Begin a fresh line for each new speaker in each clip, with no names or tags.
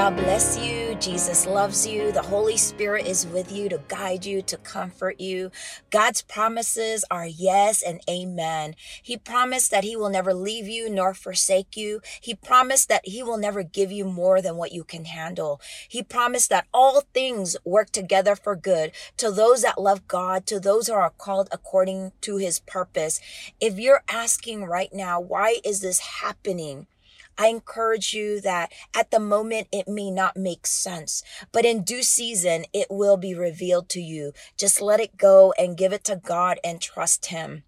God bless you. Jesus loves you. The Holy Spirit is with you to guide you, to comfort you. God's promises are yes and amen. He promised that He will never leave you nor forsake you. He promised that He will never give you more than what you can handle. He promised that all things work together for good to those that love God, to those who are called according to His purpose. If you're asking right now, why is this happening? I encourage you that at the moment it may not make sense, but in due season it will be revealed to you. Just let it go and give it to God and trust Him.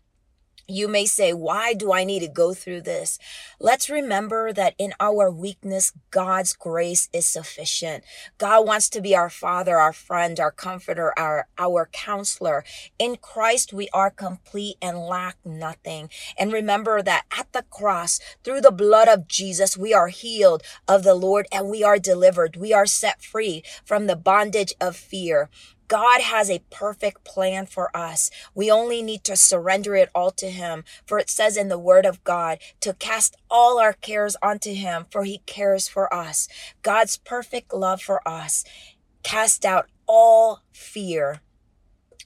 You may say, why do I need to go through this? Let's remember that in our weakness, God's grace is sufficient. God wants to be our father, our friend, our comforter, our, our counselor. In Christ, we are complete and lack nothing. And remember that at the cross, through the blood of Jesus, we are healed of the Lord and we are delivered. We are set free from the bondage of fear. God has a perfect plan for us. We only need to surrender it all to Him. For it says in the Word of God to cast all our cares onto Him, for He cares for us. God's perfect love for us cast out all fear.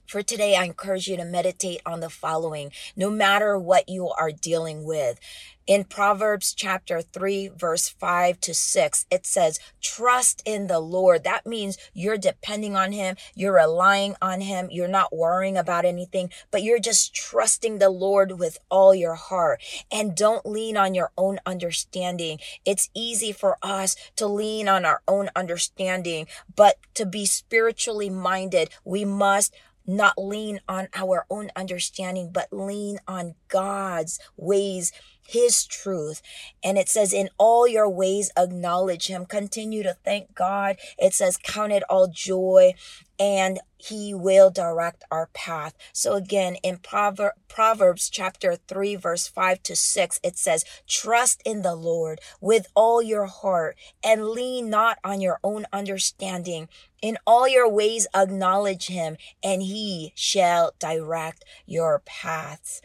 For today, I encourage you to meditate on the following, no matter what you are dealing with. In Proverbs chapter 3, verse 5 to 6, it says, Trust in the Lord. That means you're depending on Him, you're relying on Him, you're not worrying about anything, but you're just trusting the Lord with all your heart. And don't lean on your own understanding. It's easy for us to lean on our own understanding, but to be spiritually minded, we must not lean on our own understanding, but lean on God's ways his truth. And it says, in all your ways, acknowledge him. Continue to thank God. It says, count it all joy and he will direct our path. So again, in Prover- Proverbs chapter 3, verse 5 to 6, it says, trust in the Lord with all your heart and lean not on your own understanding. In all your ways, acknowledge him and he shall direct your paths.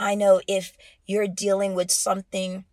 I know if you're dealing with something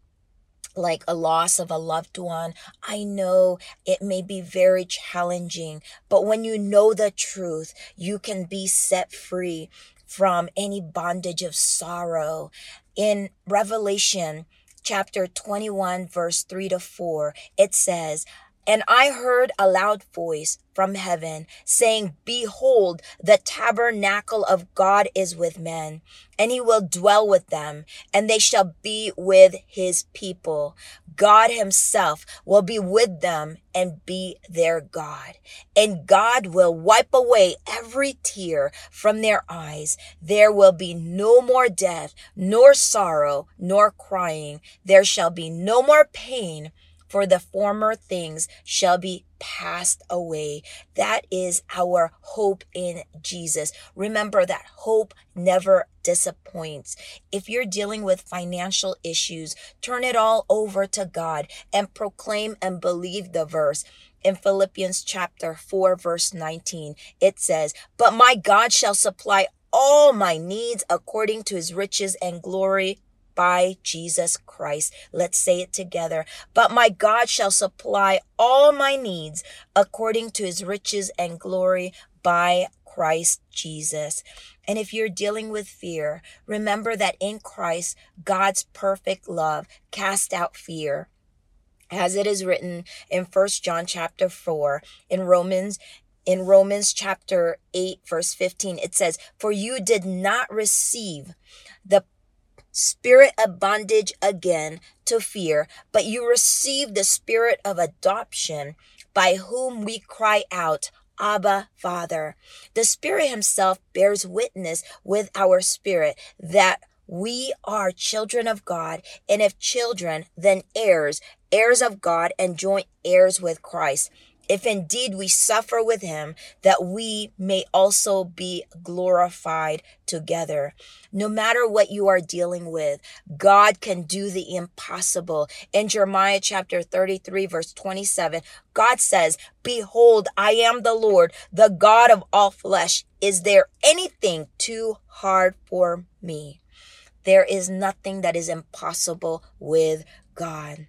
like a loss of a loved one, I know it may be very challenging, but when you know the truth, you can be set free from any bondage of sorrow. In Revelation chapter 21, verse 3 to 4, it says, and I heard a loud voice from heaven saying, Behold, the tabernacle of God is with men, and he will dwell with them, and they shall be with his people. God himself will be with them and be their God. And God will wipe away every tear from their eyes. There will be no more death, nor sorrow, nor crying. There shall be no more pain for the former things shall be passed away. That is our hope in Jesus. Remember that hope never disappoints. If you're dealing with financial issues, turn it all over to God and proclaim and believe the verse. In Philippians chapter 4, verse 19, it says, But my God shall supply all my needs according to his riches and glory by Jesus Christ. Let's say it together. But my God shall supply all my needs according to his riches and glory by Christ Jesus. And if you're dealing with fear, remember that in Christ, God's perfect love cast out fear. As it is written in First John chapter 4, in Romans in Romans chapter 8 verse 15 it says for you did not receive the spirit of bondage again to fear, but you receive the spirit of adoption by whom we cry out, Abba, Father. The Spirit Himself bears witness with our spirit that we are children of God, and if children, then heirs, heirs of God, and joint heirs with Christ if indeed we suffer with him, that we may also be glorified together. No matter what you are dealing with, God can do the impossible. In Jeremiah chapter 33, verse 27, God says, Behold, I am the Lord, the God of all flesh. Is there anything too hard for me? There is nothing that is impossible with God.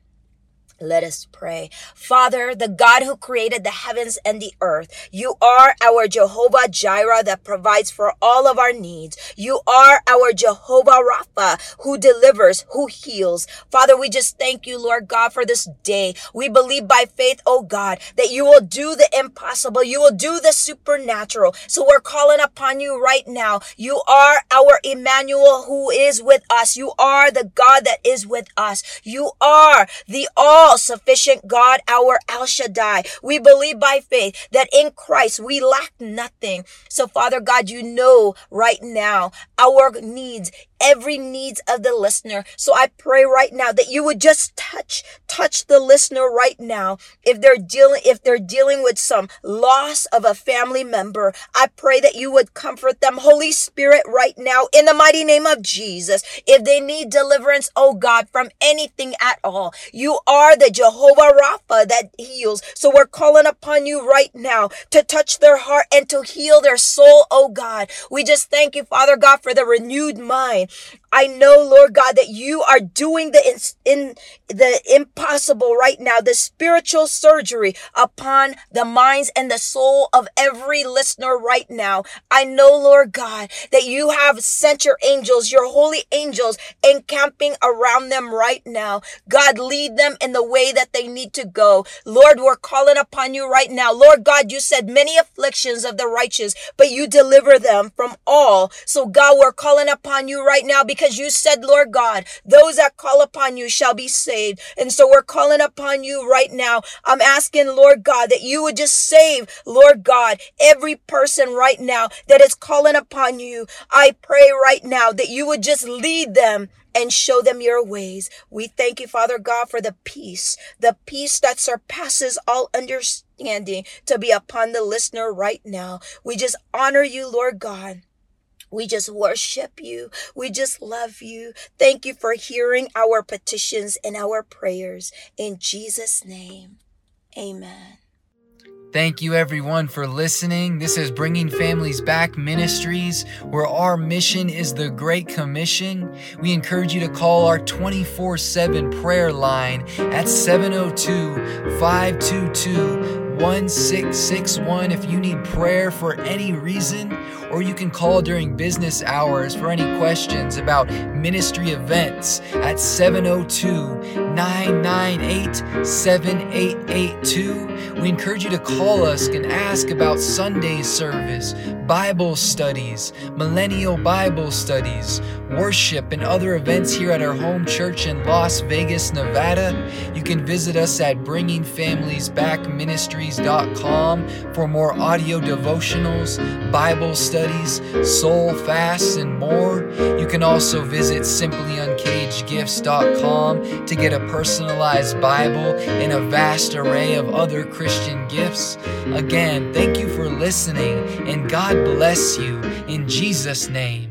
Let us pray. Father, the God who created the heavens and the earth, you are our Jehovah Jireh that provides for all of our needs. You are our Jehovah Rapha who delivers, who heals. Father, we just thank you, Lord God, for this day. We believe by faith, oh God, that you will do the impossible. You will do the supernatural. So we're calling upon you right now. You are our Emmanuel who is with us. You are the God that is with us. You are the all all sufficient God, our El Shaddai. We believe by faith that in Christ we lack nothing. So Father God, you know right now our needs every needs of the listener. So I pray right now that you would just touch, touch the listener right now. If they're dealing, if they're dealing with some loss of a family member, I pray that you would comfort them. Holy Spirit, right now, in the mighty name of Jesus. If they need deliverance, oh God, from anything at all, you are the Jehovah Rapha that heals. So we're calling upon you right now to touch their heart and to heal their soul, oh God. We just thank you, Father God, for the renewed mind. I know, Lord God, that you are doing the in, the impossible right now, the spiritual surgery upon the minds and the soul of every listener right now. I know, Lord God, that you have sent your angels, your holy angels, encamping around them right now. God, lead them in the way that they need to go. Lord, we're calling upon you right now. Lord God, you said many afflictions of the righteous, but you deliver them from all. So God, we're calling upon you right now because you said, Lord God, those that call upon you shall be saved. And so we're calling upon you right now. I'm asking, Lord God, that you would just save, Lord God, every person right now that is calling upon you. I pray right now that you would just lead them and show them your ways. We thank you, Father God, for the peace, the peace that surpasses all understanding to be upon the listener right now. We just honor you, Lord God. We just worship you. We just love you. Thank you for hearing our petitions and our prayers. In Jesus' name, amen.
Thank you, everyone, for listening. This is Bringing Families Back Ministries, where our mission is the Great Commission. We encourage you to call our 24 7 prayer line at 702 522 1661 if you need prayer for any reason, or you can call during business hours for any questions about ministry events at 702 998 7882. We encourage you to call us and ask about Sunday service, Bible studies, millennial Bible studies, worship, and other events here at our home church in Las Vegas, Nevada. You can visit us at Bringing Families Back Ministry ministries.com for more audio devotionals, Bible studies, soul fasts, and more. You can also visit simplyuncagedgifts.com to get a personalized Bible and a vast array of other Christian gifts. Again, thank you for listening, and God bless you in Jesus' name.